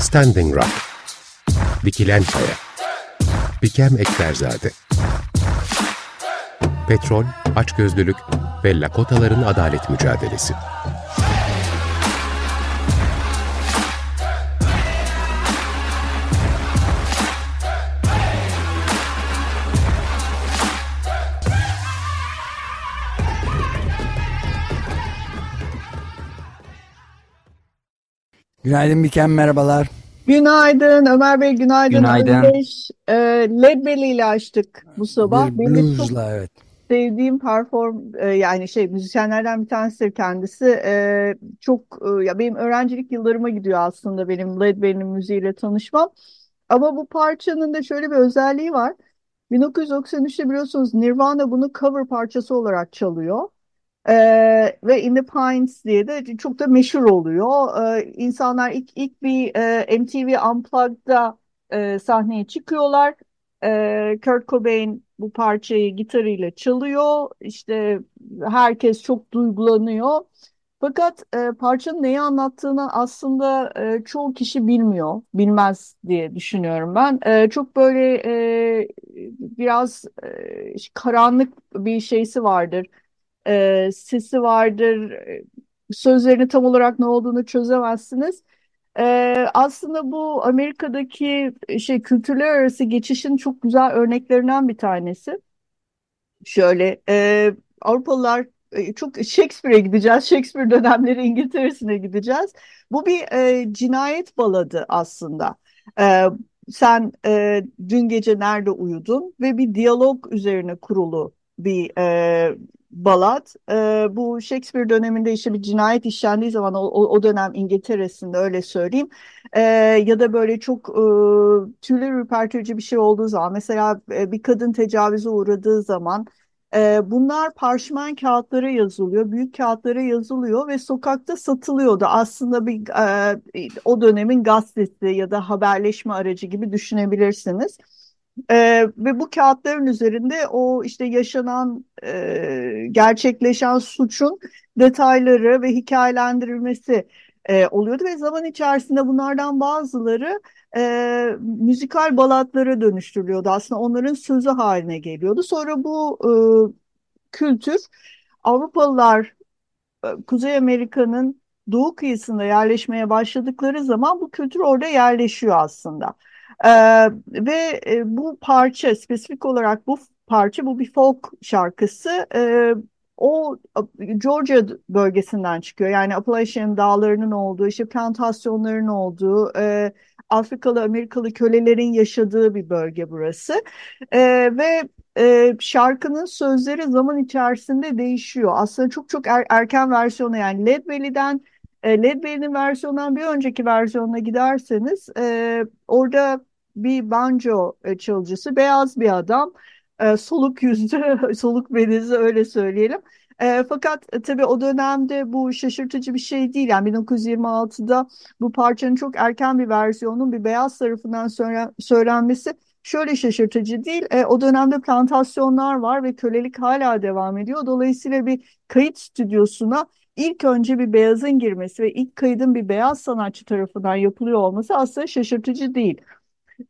Standing Rock. Dikilen Kaya Bikem Ekberzade. Petrol, açgözlülük ve Lakotaların adalet mücadelesi. Günaydın Biken, merhabalar. Günaydın Ömer Bey, günaydın. Günaydın. Özdeş. E, ile açtık bu sabah. Bir bluesla evet. sevdiğim perform e, yani şey müzisyenlerden bir tanesidir kendisi. E, çok e, ya benim öğrencilik yıllarıma gidiyor aslında benim Led Belly'nin müziğiyle tanışmam. Ama bu parçanın da şöyle bir özelliği var. 1993'te biliyorsunuz Nirvana bunu cover parçası olarak çalıyor. Ee, ve In the Pines diye de çok da meşhur oluyor. Ee, insanlar ilk ilk bir e, MTV Unplugged'da e, sahneye çıkıyorlar. Ee, Kurt Cobain bu parçayı gitarıyla çalıyor. İşte herkes çok duygulanıyor. Fakat e, parçanın neyi anlattığını aslında e, çoğu kişi bilmiyor, bilmez diye düşünüyorum ben. E, çok böyle e, biraz e, karanlık bir şeysi vardır e, sesi vardır. Sözlerini tam olarak ne olduğunu çözemezsiniz. E, aslında bu Amerika'daki şey kültürler arası geçişin çok güzel örneklerinden bir tanesi. Şöyle e, Avrupalılar çok Shakespeare'e gideceğiz. Shakespeare dönemleri İngiltere'sine gideceğiz. Bu bir e, cinayet baladı aslında. E, sen e, dün gece nerede uyudun ve bir diyalog üzerine kurulu bir e, balat. E, bu Shakespeare döneminde işte bir cinayet işlendiği zaman o, o, dönem İngiltere'sinde öyle söyleyeyim. E, ya da böyle çok e, tüyler ürpertici bir şey olduğu zaman mesela e, bir kadın tecavüze uğradığı zaman e, bunlar parşömen kağıtlara yazılıyor, büyük kağıtlara yazılıyor ve sokakta satılıyordu. Aslında bir e, o dönemin gazetesi ya da haberleşme aracı gibi düşünebilirsiniz. Ee, ve bu kağıtların üzerinde o işte yaşanan, e, gerçekleşen suçun detayları ve hikayelendirilmesi e, oluyordu ve zaman içerisinde bunlardan bazıları e, müzikal balatlara dönüştürülüyordu. Aslında onların sözü haline geliyordu. Sonra bu e, kültür Avrupalılar e, Kuzey Amerika'nın doğu kıyısında yerleşmeye başladıkları zaman bu kültür orada yerleşiyor aslında. Ee, ve e, bu parça spesifik olarak bu parça bu bir folk şarkısı. Ee, o Georgia bölgesinden çıkıyor. Yani Appalachian dağlarının olduğu, işte plantasyonların olduğu, e, Afrikalı, Amerikalı kölelerin yaşadığı bir bölge burası. E, ve e, şarkının sözleri zaman içerisinde değişiyor. Aslında çok çok er, erken versiyonu yani Led Belly'den e, Led Belly'nin versiyonundan bir önceki versiyonuna giderseniz e, orada bir banjo e, çalıcısı, beyaz bir adam, e, soluk yüzlü, soluk benizli öyle söyleyelim. E, fakat e, tabii o dönemde bu şaşırtıcı bir şey değil. Yani 1926'da bu parçanın çok erken bir versiyonun bir beyaz tarafından söyle, söylenmesi şöyle şaşırtıcı değil. E, o dönemde plantasyonlar var ve kölelik hala devam ediyor. Dolayısıyla bir kayıt stüdyosuna ilk önce bir beyazın girmesi ve ilk kaydın bir beyaz sanatçı tarafından yapılıyor olması aslında şaşırtıcı değil.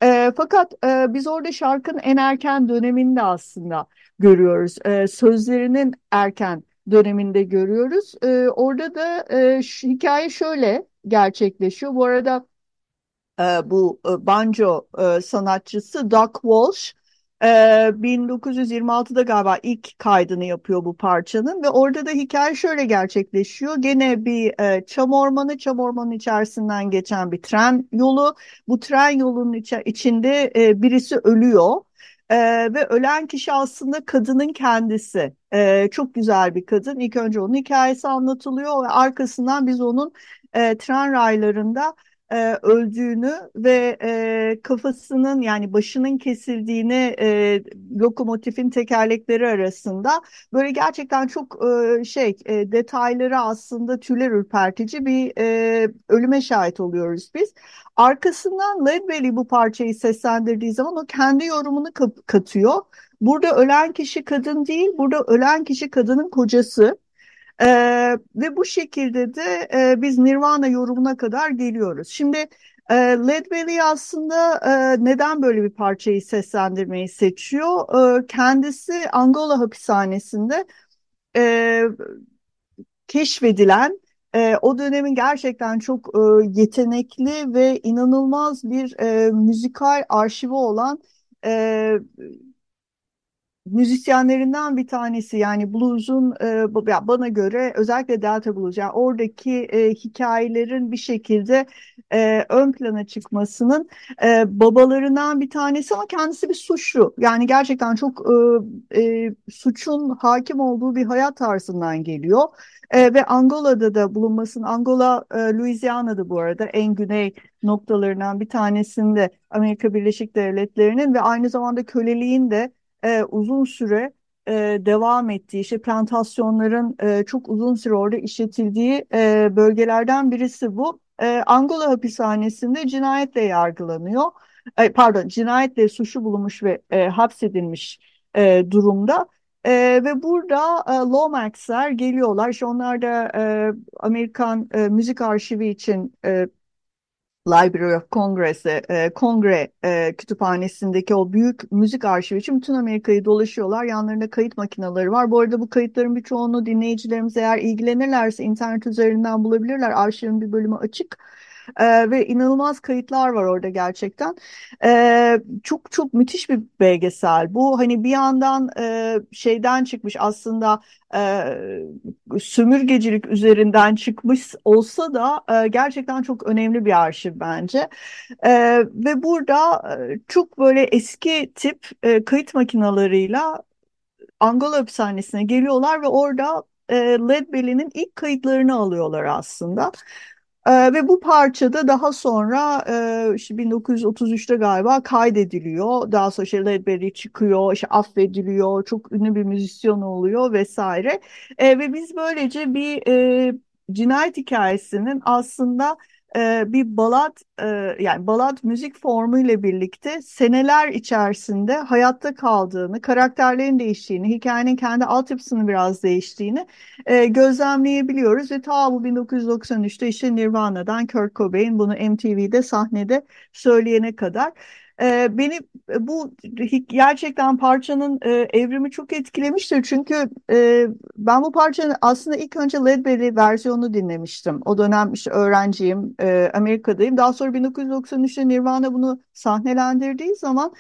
E, fakat e, biz orada şarkının en erken döneminde aslında görüyoruz. E, sözlerinin erken döneminde görüyoruz. E, orada da e, hikaye şöyle gerçekleşiyor. Bu arada e, bu e, banjo e, sanatçısı Doug Walsh e, 1926'da galiba ilk kaydını yapıyor bu parçanın ve orada da hikaye şöyle gerçekleşiyor. Gene bir e, çam ormanı, çam ormanın içerisinden geçen bir tren yolu. Bu tren yolunun iç içinde e, birisi ölüyor. Ee, ve ölen kişi aslında kadının kendisi. Ee, çok güzel bir kadın. İlk önce onun hikayesi anlatılıyor ve arkasından biz onun e, tren raylarında e, öldüğünü ve e, kafasının yani başının kesildiğini e, lokomotifin tekerlekleri arasında böyle gerçekten çok e, şey e, detayları aslında tüyler ürpertici bir e, ölüme şahit oluyoruz biz. Arkasından Led Belly bu parçayı seslendirdiği zaman o kendi yorumunu katıyor. Burada ölen kişi kadın değil, burada ölen kişi kadının kocası. Ee, ve bu şekilde de e, biz Nirvana yorumuna kadar geliyoruz. Şimdi E, Led Belly aslında e, neden böyle bir parçayı seslendirmeyi seçiyor? E, kendisi Angola hapishanesinde e, keşfedilen e, o dönemin gerçekten çok e, yetenekli ve inanılmaz bir e, müzikal arşivi olan e, müzisyenlerinden bir tanesi yani blues'un e, bana göre özellikle Delta Blues yani oradaki e, hikayelerin bir şekilde e, ön plana çıkmasının e, babalarından bir tanesi ama kendisi bir suçlu yani gerçekten çok e, e, suçun hakim olduğu bir hayat tarzından geliyor. E, ve Angola'da da bulunmasın. Angola, e, Louisiana'da bu arada en güney noktalarından bir tanesinde Amerika Birleşik Devletleri'nin ve aynı zamanda köleliğin de e, uzun süre e, devam ettiği, işte plantasyonların e, çok uzun süre orada işletildiği e, bölgelerden birisi bu. E, Angola hapishanesinde cinayetle yargılanıyor. E, pardon, cinayetle suçlu bulunmuş ve e, hapsedilmiş e, durumda. E, ve burada e, Lomax'ler geliyorlar. İşte onlar da e, Amerikan e, müzik arşivi için e, Library of Congress'e, e, kongre e, kütüphanesindeki o büyük müzik arşivi için bütün Amerika'yı dolaşıyorlar. Yanlarında kayıt makineleri var. Bu arada bu kayıtların birçoğunu dinleyicilerimiz eğer ilgilenirlerse internet üzerinden bulabilirler. Arşivin bir bölümü açık. E, ve inanılmaz kayıtlar var orada gerçekten. E, çok çok müthiş bir belgesel. Bu hani bir yandan e, şeyden çıkmış aslında e, sömürgecilik üzerinden çıkmış olsa da e, gerçekten çok önemli bir arşiv bence. E, ve burada çok böyle eski tip e, kayıt makinalarıyla Angola hapishanesine geliyorlar ve orada e, Led Belly'nin ilk kayıtlarını alıyorlar aslında. Ee, ve bu parçada daha sonra e, işte 1933'te galiba kaydediliyor. Daha sonra işte Ledbery çıkıyor, işte affediliyor, çok ünlü bir müzisyen oluyor vesaire. E, ve biz böylece bir e, cinayet hikayesinin aslında e, bir balat e, yani balat müzik formu ile birlikte seneler içerisinde hayatta kaldığını, karakterlerin değiştiğini, hikayenin kendi altyapısının biraz değiştiğini e, gözlemleyebiliyoruz. Ve ta bu 1993'te işte Nirvana'dan Kurt Cobain bunu MTV'de sahnede söyleyene kadar e, beni bu gerçekten parçanın e, evrimi çok etkilemiştir. Çünkü e, ben bu parçanın aslında ilk önce Led Belly versiyonunu dinlemiştim. O dönem işte öğrenciyim, e, Amerika'dayım. Daha sonra 1993'te Nirvana bunu sahnelendirdiği zaman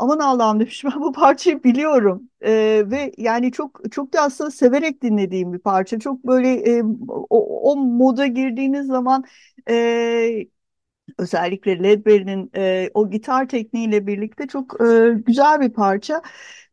aman Allah'ım demiş ben bu parçayı biliyorum e, ve yani çok çok da aslında severek dinlediğim bir parça çok böyle e, o, o moda girdiğiniz zaman e, Özellikle Ledbery'nin e, o gitar tekniğiyle birlikte çok e, güzel bir parça,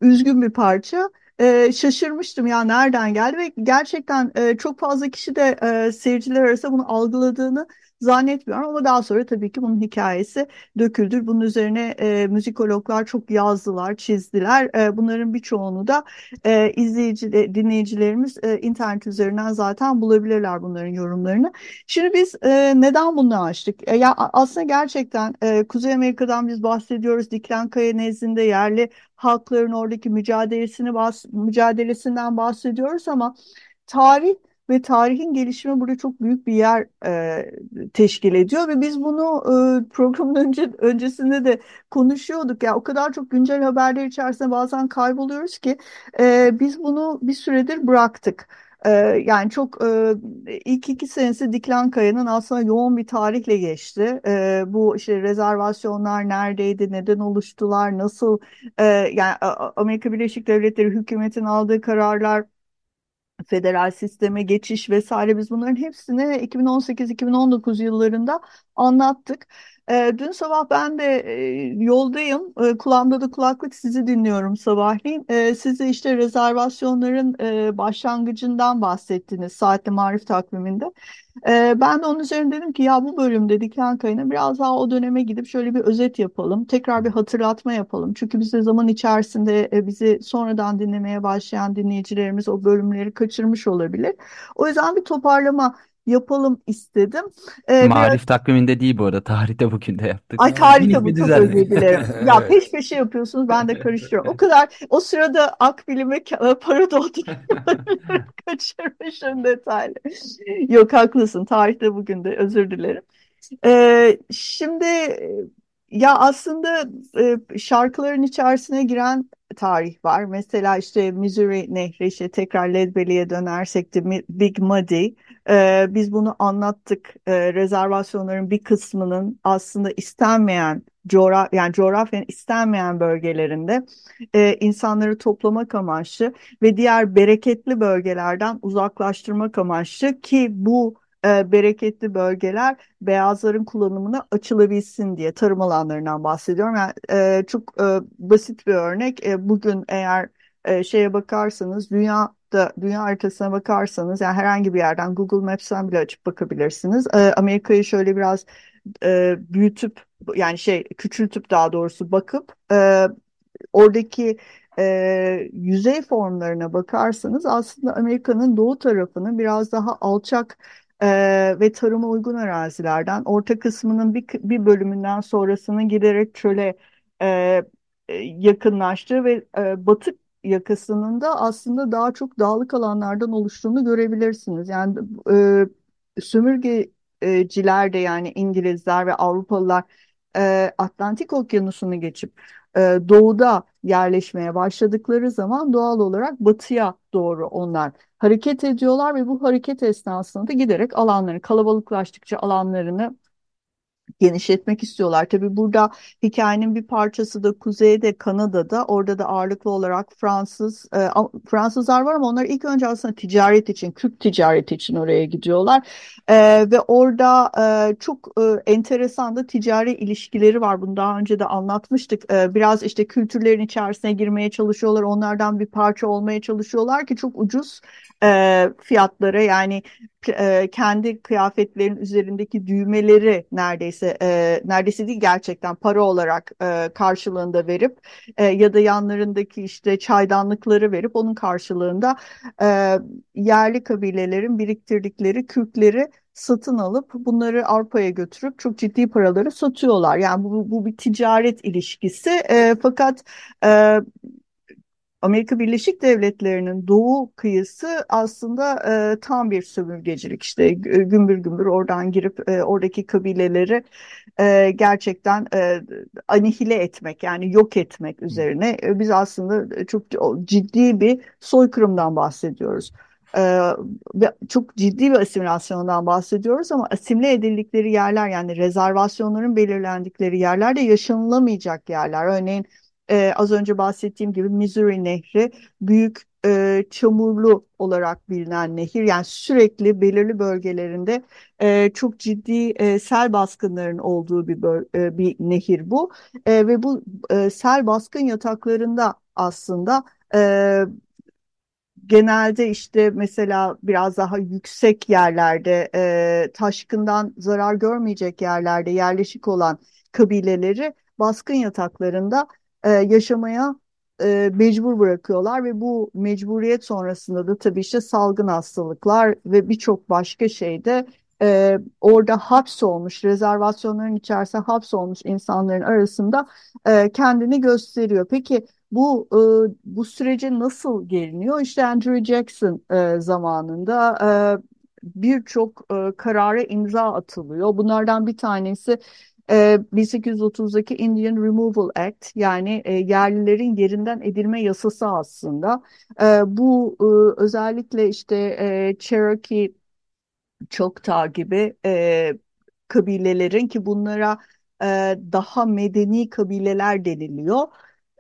üzgün bir parça. E, şaşırmıştım ya nereden geldi ve gerçekten e, çok fazla kişi de e, seyirciler arasında bunu algıladığını zannetmiyorum ama daha sonra tabii ki bunun hikayesi döküldü. Bunun üzerine e, müzikologlar çok yazdılar, çizdiler. E, bunların birçoğunu da e, izleyici, dinleyicilerimiz e, internet üzerinden zaten bulabilirler bunların yorumlarını. Şimdi biz e, neden bunu açtık? E, ya aslında gerçekten e, Kuzey Amerika'dan biz bahsediyoruz. Diklenkaya nezdinde yerli halkların oradaki mücadelesini bahs mücadelesinden bahsediyoruz ama tarih ve tarihin gelişimi burada çok büyük bir yer e, teşkil ediyor ve biz bunu e, programın önce öncesinde de konuşuyorduk. Ya yani o kadar çok güncel haberler içerisinde bazen kayboluyoruz ki e, biz bunu bir süredir bıraktık. E, yani çok e, ilk iki senesi Diklenkaya'nın aslında yoğun bir tarihle geçti. E, bu işte rezervasyonlar neredeydi, neden oluştular, nasıl e, yani Amerika Birleşik Devletleri hükümetin aldığı kararlar federal sisteme geçiş vesaire biz bunların hepsini 2018-2019 yıllarında anlattık. Dün sabah ben de yoldayım. Kulağımda da kulaklık sizi dinliyorum sabahleyin. E, işte rezervasyonların başlangıcından bahsettiniz saatli marif takviminde. Ben de onun üzerine dedim ki ya bu bölümde Diken Kayı'na biraz daha o döneme gidip şöyle bir özet yapalım. Tekrar bir hatırlatma yapalım. Çünkü biz de zaman içerisinde e, bizi sonradan dinlemeye başlayan dinleyicilerimiz o bölümleri kaçırmış olabilir. O yüzden bir toparlama yapalım istedim. Ee, Marif biraz... takviminde değil bu arada. Tarihte bugün de yaptık. Ay tarihte bu çok özür dilerim. ya peş peşe yapıyorsunuz ben de karıştırıyorum. O kadar o sırada akbilime para dolduruyorum. Kaçırmışım detaylı. Yok haklısın. Tarihte bugün de özür dilerim. Ee, şimdi ya aslında e, şarkıların içerisine giren tarih var. Mesela işte Missouri Nehri işte tekrar Led Belly'e dönersek de Big Muddy. Ee, biz bunu anlattık. Ee, rezervasyonların bir kısmının aslında istenmeyen coğraf yani coğrafyanın istenmeyen bölgelerinde e, insanları toplamak amaçlı ve diğer bereketli bölgelerden uzaklaştırmak amaçlı ki bu e, bereketli bölgeler beyazların kullanımına açılabilsin diye tarım alanlarından bahsediyorum. Yani e, çok e, basit bir örnek. E, bugün eğer e, şeye bakarsanız dünyada dünya haritasına bakarsanız yani herhangi bir yerden Google Maps'ten bile açıp bakabilirsiniz. E, Amerika'yı şöyle biraz e, büyütüp yani şey küçültüp daha doğrusu bakıp e, oradaki e, yüzey formlarına bakarsanız aslında Amerika'nın doğu tarafını biraz daha alçak e, ve tarıma uygun arazilerden, orta kısmının bir, bir bölümünden sonrasının giderek çöle e, yakınlaştığı ve e, batı yakasının da aslında daha çok dağlık alanlardan oluştuğunu görebilirsiniz. Yani e, sömürgeciler de yani İngilizler ve Avrupalılar e, Atlantik Okyanusu'nu geçip e, doğuda yerleşmeye başladıkları zaman doğal olarak batıya doğru onlar hareket ediyorlar ve bu hareket esnasında da giderek alanları kalabalıklaştıkça alanlarını genişletmek istiyorlar. Tabii burada hikayenin bir parçası da kuzeyde Kanada'da orada da ağırlıklı olarak Fransız e, Fransızlar var ama onlar ilk önce aslında ticaret için Kürt ticareti için oraya gidiyorlar E, ve orada e, çok e, enteresan da ticari ilişkileri var. Bunu daha önce de anlatmıştık. E, biraz işte kültürlerin içerisine girmeye çalışıyorlar. Onlardan bir parça olmaya çalışıyorlar ki çok ucuz e, fiyatlara yani e, kendi kıyafetlerin üzerindeki düğmeleri neredeyse e, neredeyse değil gerçekten para olarak e, karşılığında verip e, ya da yanlarındaki işte çaydanlıkları verip onun karşılığında e, yerli kabilelerin biriktirdikleri kürkleri satın alıp bunları Avrupa'ya götürüp çok ciddi paraları satıyorlar. Yani bu, bu bir ticaret ilişkisi. E, fakat e, Amerika Birleşik Devletleri'nin doğu kıyısı aslında e, tam bir sömürgecilik işte gümbür gümbür oradan girip e, oradaki kabileleri e, gerçekten e, anihile etmek yani yok etmek üzerine e, biz aslında çok ciddi bir soykırımdan bahsediyoruz. Ee, çok ciddi bir asimilasyondan bahsediyoruz ama asimile edildikleri yerler yani rezervasyonların belirlendikleri yerler de yaşanılamayacak yerler. Örneğin e, az önce bahsettiğim gibi Missouri Nehri büyük e, çamurlu olarak bilinen nehir. Yani sürekli belirli bölgelerinde e, çok ciddi e, sel baskınlarının olduğu bir e, bir nehir bu. E, ve bu e, sel baskın yataklarında aslında e, genelde işte mesela biraz daha yüksek yerlerde e, taşkından zarar görmeyecek yerlerde yerleşik olan kabileleri baskın yataklarında e, yaşamaya e, mecbur bırakıyorlar ve bu mecburiyet sonrasında da tabii işte salgın hastalıklar ve birçok başka şeyde e, orada hapsolmuş, rezervasyonların içerisinde hapsolmuş insanların arasında e, kendini gösteriyor. Peki bu e, bu sürece nasıl geliniyor? İşte Andrew Jackson e, zamanında e, birçok e, karara imza atılıyor. Bunlardan bir tanesi 1830'daki Indian Removal Act yani e, yerlilerin yerinden edilme yasası aslında. E, bu e, özellikle işte e, Cherokee, Choctaw gibi kabilelerin ki bunlara daha medeni kabileler deniliyor.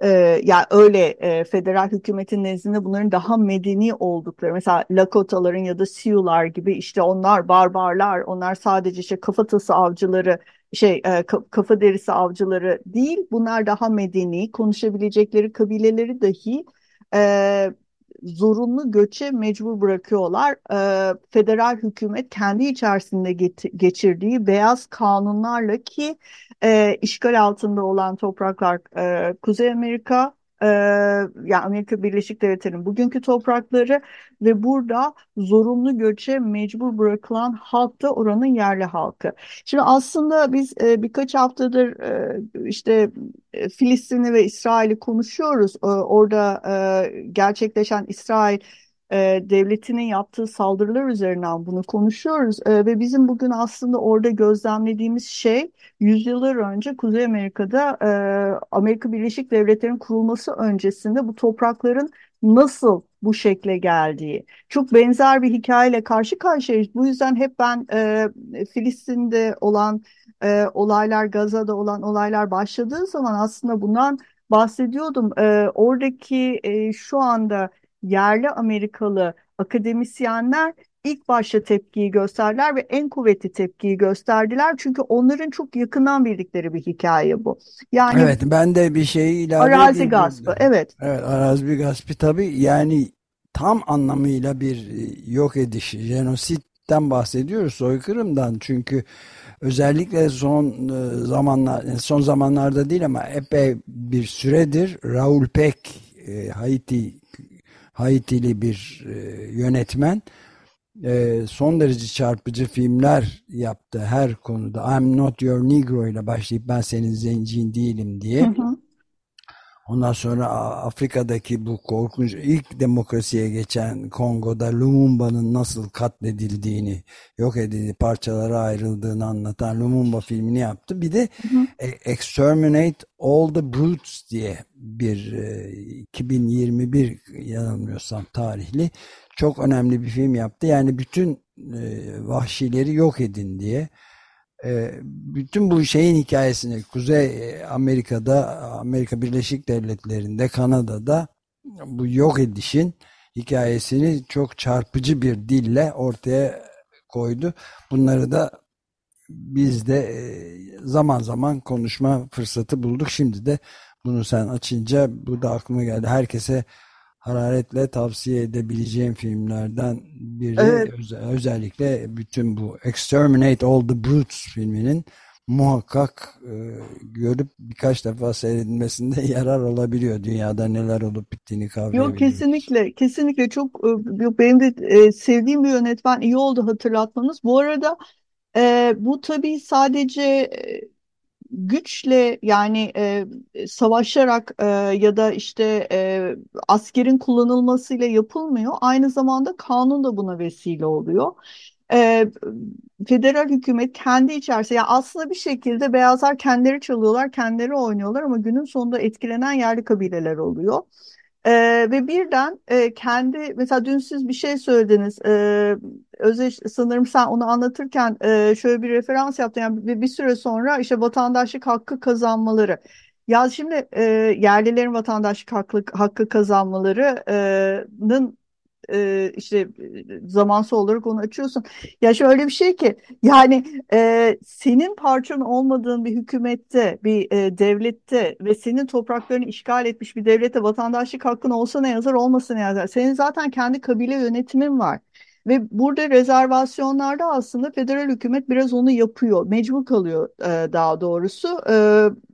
E, yani öyle federal hükümetin nezdinde bunların daha medeni oldukları mesela Lakotaların ya da Sioux'lar gibi işte onlar barbarlar onlar sadece işte kafatası avcıları şey e, kafa derisi avcıları değil bunlar daha medeni konuşabilecekleri kabileleri dahi e, zorunlu göçe mecbur bırakıyorlar. E, federal hükümet kendi içerisinde geçirdiği beyaz kanunlarla ki e, işgal altında olan topraklar e, Kuzey Amerika, e, yani Amerika Birleşik Devletleri'nin bugünkü toprakları ve burada zorunlu göçe mecbur bırakılan halk da oranın yerli halkı. Şimdi aslında biz e, birkaç haftadır e, işte e, Filistin'i ve İsrail'i konuşuyoruz. E, orada e, gerçekleşen İsrail e, devletinin yaptığı saldırılar üzerinden bunu konuşuyoruz. E, ve bizim bugün aslında orada gözlemlediğimiz şey yüzyıllar önce Kuzey Amerika'da e, Amerika Birleşik Devletleri'nin kurulması öncesinde bu toprakların nasıl bu şekle geldiği. Çok benzer bir hikayeyle karşı karşıyayız. Bu yüzden hep ben e, Filistin'de olan e, olaylar, Gaza'da olan olaylar başladığı zaman aslında bundan bahsediyordum. E, oradaki e, şu anda yerli Amerikalı akademisyenler ilk başta tepkiyi gösterdiler ve en kuvvetli tepkiyi gösterdiler. Çünkü onların çok yakından bildikleri bir hikaye bu. Yani Evet, ben de bir şey ilave arazi edeyim gaspı, evet. Evet, arazi gaspı tabii yani tam anlamıyla bir e, yok ediş, jenositten bahsediyoruz, soykırımdan. Çünkü özellikle son e, zamanlar, e, son zamanlarda değil ama epey bir süredir Raoul Peck, Haiti, Haitili bir e, yönetmen, e, son derece çarpıcı filmler yaptı her konuda. I'm Not Your Negro ile başlayıp ben senin zencin değilim diye. hı. Ondan sonra Afrika'daki bu korkunç ilk demokrasiye geçen Kongo'da Lumumba'nın nasıl katledildiğini, yok edildiği, parçalara ayrıldığını anlatan Lumumba filmini yaptı. Bir de Hı hı. E- Exterminate All the Brutes diye bir e, 2021 yanılmıyorsam tarihli çok önemli bir film yaptı. Yani bütün e, vahşileri yok edin diye. E, bütün bu şeyin hikayesini Kuzey Amerika'da, Amerika Birleşik Devletleri'nde, Kanada'da bu yok edişin hikayesini çok çarpıcı bir dille ortaya koydu. Bunları da biz de e, zaman zaman konuşma fırsatı bulduk. Şimdi de bunu sen açınca bu da aklıma geldi. Herkese hararetle tavsiye edebileceğim filmlerden biri. Evet. Öze- özellikle bütün bu Exterminate All the Brutes filminin muhakkak e, görüp birkaç defa seyredilmesinde yarar olabiliyor. Dünyada neler olup bittiğini Yok kavrayabilmek için. kesinlikle kesinlikle çok e, yok, benim de e, sevdiğim bir yönetmen iyi oldu hatırlatmanız. Bu arada e, bu tabii sadece e, güçle yani e, savaşarak e, ya da işte e, askerin kullanılmasıyla yapılmıyor. Aynı zamanda kanun da buna vesile oluyor. E, federal hükümet kendi içerisinde yani aslında bir şekilde beyazlar kendileri çalıyorlar, kendileri oynuyorlar ama günün sonunda etkilenen yerli kabileler oluyor. Ee, ve birden e, kendi mesela dün siz bir şey söylediniz Ee, Özdeş sanırım sen onu anlatırken e, şöyle bir referans yaptın. Yani bir, bir süre sonra işte vatandaşlık hakkı kazanmaları. Ya şimdi e, yerlilerin vatandaşlık hakkı, hakkı kazanmalarının e, işte zamansal olarak onu açıyorsun. Ya şöyle bir şey ki yani e, senin parçan olmadığın bir hükümette, bir e, devlette ve senin topraklarını işgal etmiş bir devlette vatandaşlık hakkın olsa ne yazar, olmasa ne yazar. Senin zaten kendi kabile yönetimin var. Ve burada rezervasyonlarda aslında federal hükümet biraz onu yapıyor, mecbur kalıyor e, daha doğrusu. E,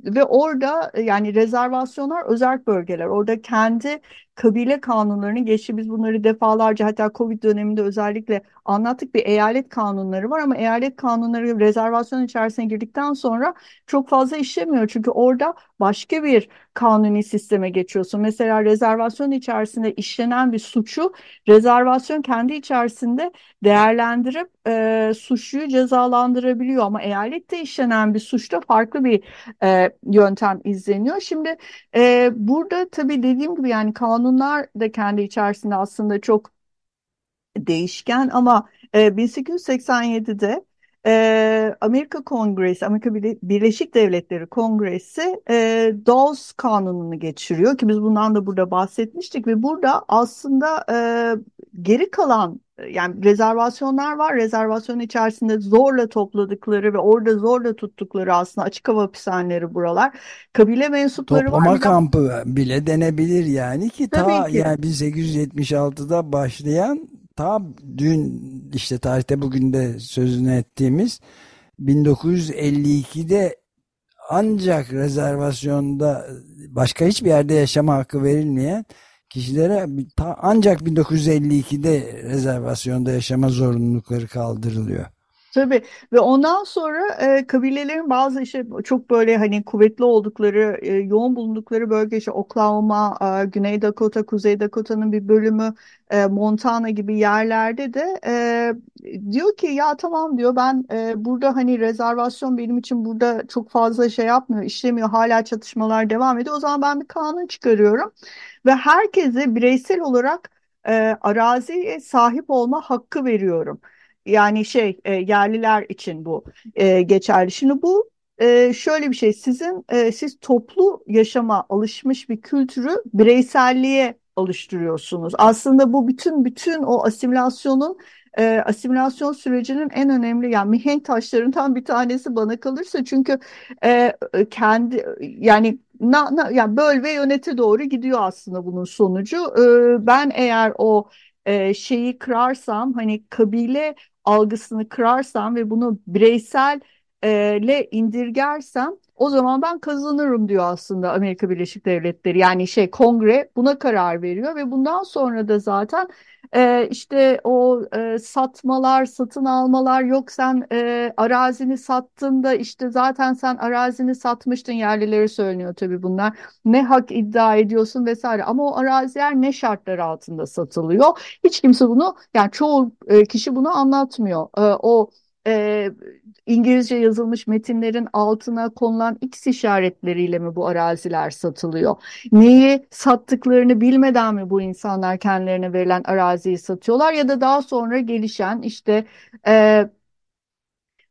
ve orada e, yani rezervasyonlar özerk bölgeler. Orada kendi kabile kanunlarını geçti. Biz bunları defalarca hatta Covid döneminde özellikle anlattık. Bir eyalet kanunları var ama eyalet kanunları rezervasyon içerisine girdikten sonra çok fazla işlemiyor. Çünkü orada başka bir kanuni sisteme geçiyorsun. Mesela rezervasyon içerisinde işlenen bir suçu rezervasyon kendi içerisinde değerlendirip e, suçluyu cezalandırabiliyor. Ama eyalette işlenen bir suçta farklı bir e, yöntem izleniyor. Şimdi e, burada tabii dediğim gibi yani kanunlar da kendi içerisinde aslında çok değişken ama e, 1887'de e, Amerika Kongresi, Amerika Birle- Birleşik Devletleri Kongresi e, Dawes Kanunu'nu geçiriyor ki biz bundan da burada bahsetmiştik ve burada aslında e, geri kalan yani rezervasyonlar var. Rezervasyon içerisinde zorla topladıkları ve orada zorla tuttukları aslında açık hava hapishaneleri buralar. Kabile mensupları var. Toplama Bir de kampı bile denebilir yani ki ta tabii ki. yani 1876'da başlayan ta dün işte tarihte bugün de sözünü ettiğimiz 1952'de ancak rezervasyonda başka hiçbir yerde yaşama hakkı verilmeyen kişilere ancak 1952'de rezervasyonda yaşama zorunlulukları kaldırılıyor. Tabii ve ondan sonra e, kabilelerin bazı işte çok böyle hani kuvvetli oldukları, e, yoğun bulundukları bölge işte Oklahoma, e, Güney Dakota, Kuzey Dakota'nın bir bölümü, e, Montana gibi yerlerde de e, diyor ki ya tamam diyor ben e, burada hani rezervasyon benim için burada çok fazla şey yapmıyor, işlemiyor, hala çatışmalar devam ediyor. O zaman ben bir kanun çıkarıyorum ve herkese bireysel olarak e, araziye sahip olma hakkı veriyorum. Yani şey e, yerliler için bu e, geçerli. Şimdi bu e, şöyle bir şey sizin e, siz toplu yaşama alışmış bir kültürü bireyselliğe alıştırıyorsunuz. Aslında bu bütün bütün o asimilasyonun e, asimilasyon sürecinin en önemli yani mihenk taşlarından bir tanesi bana kalırsa çünkü e, kendi yani na, na, yani böl ve yönete doğru gidiyor aslında bunun sonucu. E, ben eğer o e, şeyi kırarsam hani kabile algısını kırarsam ve bunu bireysel le indirgersem o zaman ben kazanırım diyor aslında Amerika Birleşik Devletleri. Yani şey kongre buna karar veriyor ve bundan sonra da zaten e, işte o e, satmalar, satın almalar yok sen e, arazini sattın da işte zaten sen arazini satmıştın yerlileri söyleniyor tabii bunlar. Ne hak iddia ediyorsun vesaire ama o araziler ne şartlar altında satılıyor? Hiç kimse bunu yani çoğu e, kişi bunu anlatmıyor. E, o e, İngilizce yazılmış metinlerin altına konulan X işaretleriyle mi bu araziler satılıyor? Neyi sattıklarını bilmeden mi bu insanlar kendilerine verilen araziyi satıyorlar ya da daha sonra gelişen işte e,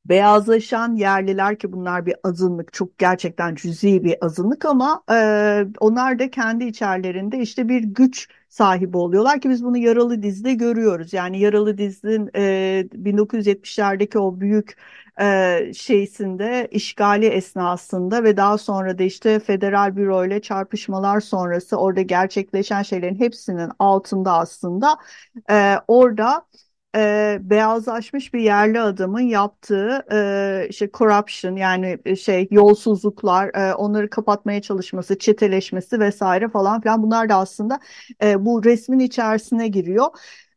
beyazlaşan yerliler ki bunlar bir azınlık çok gerçekten cüzi bir azınlık ama e, onlar da kendi içerlerinde işte bir güç sahibi oluyorlar ki biz bunu Yaralı Diz'de görüyoruz. Yani Yaralı Diz'in e, 1970'lerdeki o büyük e, şeysinde işgali esnasında ve daha sonra da işte federal büro ile çarpışmalar sonrası orada gerçekleşen şeylerin hepsinin altında aslında e, orada e, beyazlaşmış bir yerli adamın yaptığı e, işte corruption yani e, şey yolsuzluklar, e, onları kapatmaya çalışması, çeteleşmesi vesaire falan filan bunlar da aslında e, bu resmin içerisine giriyor.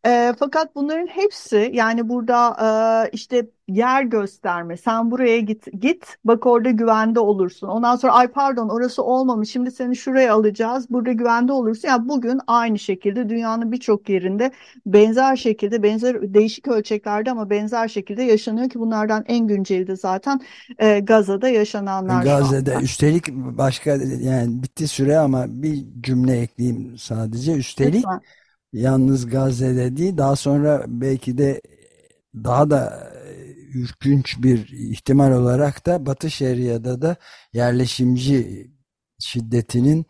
E, fakat bunların hepsi yani burada e, işte yer gösterme. Sen buraya git, git bak orada güvende olursun. Ondan sonra ay pardon orası olmamış. Şimdi seni şuraya alacağız. Burada güvende olursun. Yani bugün aynı şekilde dünyanın birçok yerinde benzer şekilde benzer değişik ölçeklerde ama benzer şekilde yaşanıyor ki bunlardan en günceli de zaten e, Gazze'de yaşananlar. Gazze'de üstelik başka yani bitti süre ama bir cümle ekleyeyim sadece. Üstelik Lütfen. Yalnız Gazze'de değil daha sonra belki de daha da ürkünç bir ihtimal olarak da Batı Şeria'da da yerleşimci şiddetinin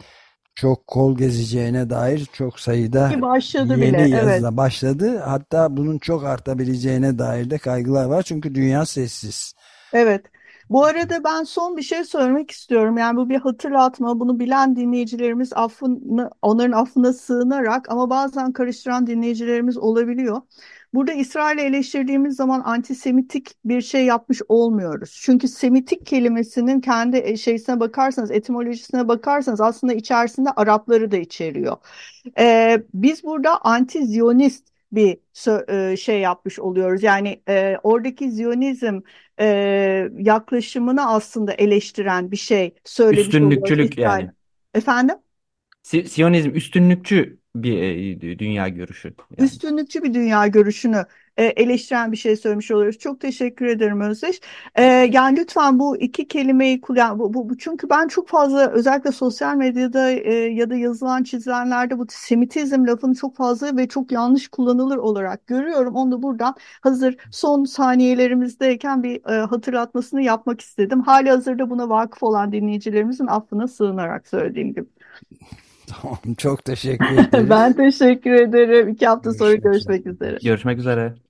çok kol gezeceğine dair çok sayıda başladı yeni bile, yazıda evet. başladı. Hatta bunun çok artabileceğine dair de kaygılar var. Çünkü dünya sessiz. Evet. Bu arada ben son bir şey söylemek istiyorum. Yani bu bir hatırlatma. Bunu bilen dinleyicilerimiz affını, onların affına sığınarak ama bazen karıştıran dinleyicilerimiz olabiliyor. Burada İsrail'i eleştirdiğimiz zaman antisemitik bir şey yapmış olmuyoruz. Çünkü semitik kelimesinin kendi e, şeysine bakarsanız, etimolojisine bakarsanız aslında içerisinde Arapları da içeriyor. Ee, biz burada anti-Ziyonist bir e, şey yapmış oluyoruz. Yani e, oradaki Ziyonizm e, yaklaşımını aslında eleştiren bir şey söylemiş Üstünlükçülük oluyoruz. yani. Efendim? Si Siyonizm üstünlükçü bir dünya görüşü. Yani. Üstünlükçü bir dünya görüşünü e, eleştiren bir şey söylemiş oluyoruz. Çok teşekkür ederim Özdeş. E, yani lütfen bu iki kelimeyi kullan. Bu, bu, çünkü ben çok fazla özellikle sosyal medyada e, ya da yazılan çizilenlerde bu semitizm lafını çok fazla ve çok yanlış kullanılır olarak görüyorum. Onu da buradan hazır son saniyelerimizdeyken bir e, hatırlatmasını yapmak istedim. Hali hazırda buna vakıf olan dinleyicilerimizin affına sığınarak söylediğim gibi. Tamam çok teşekkür ederim. ben teşekkür ederim. İki hafta görüşmek sonra görüşmek üzere. Görüşmek üzere.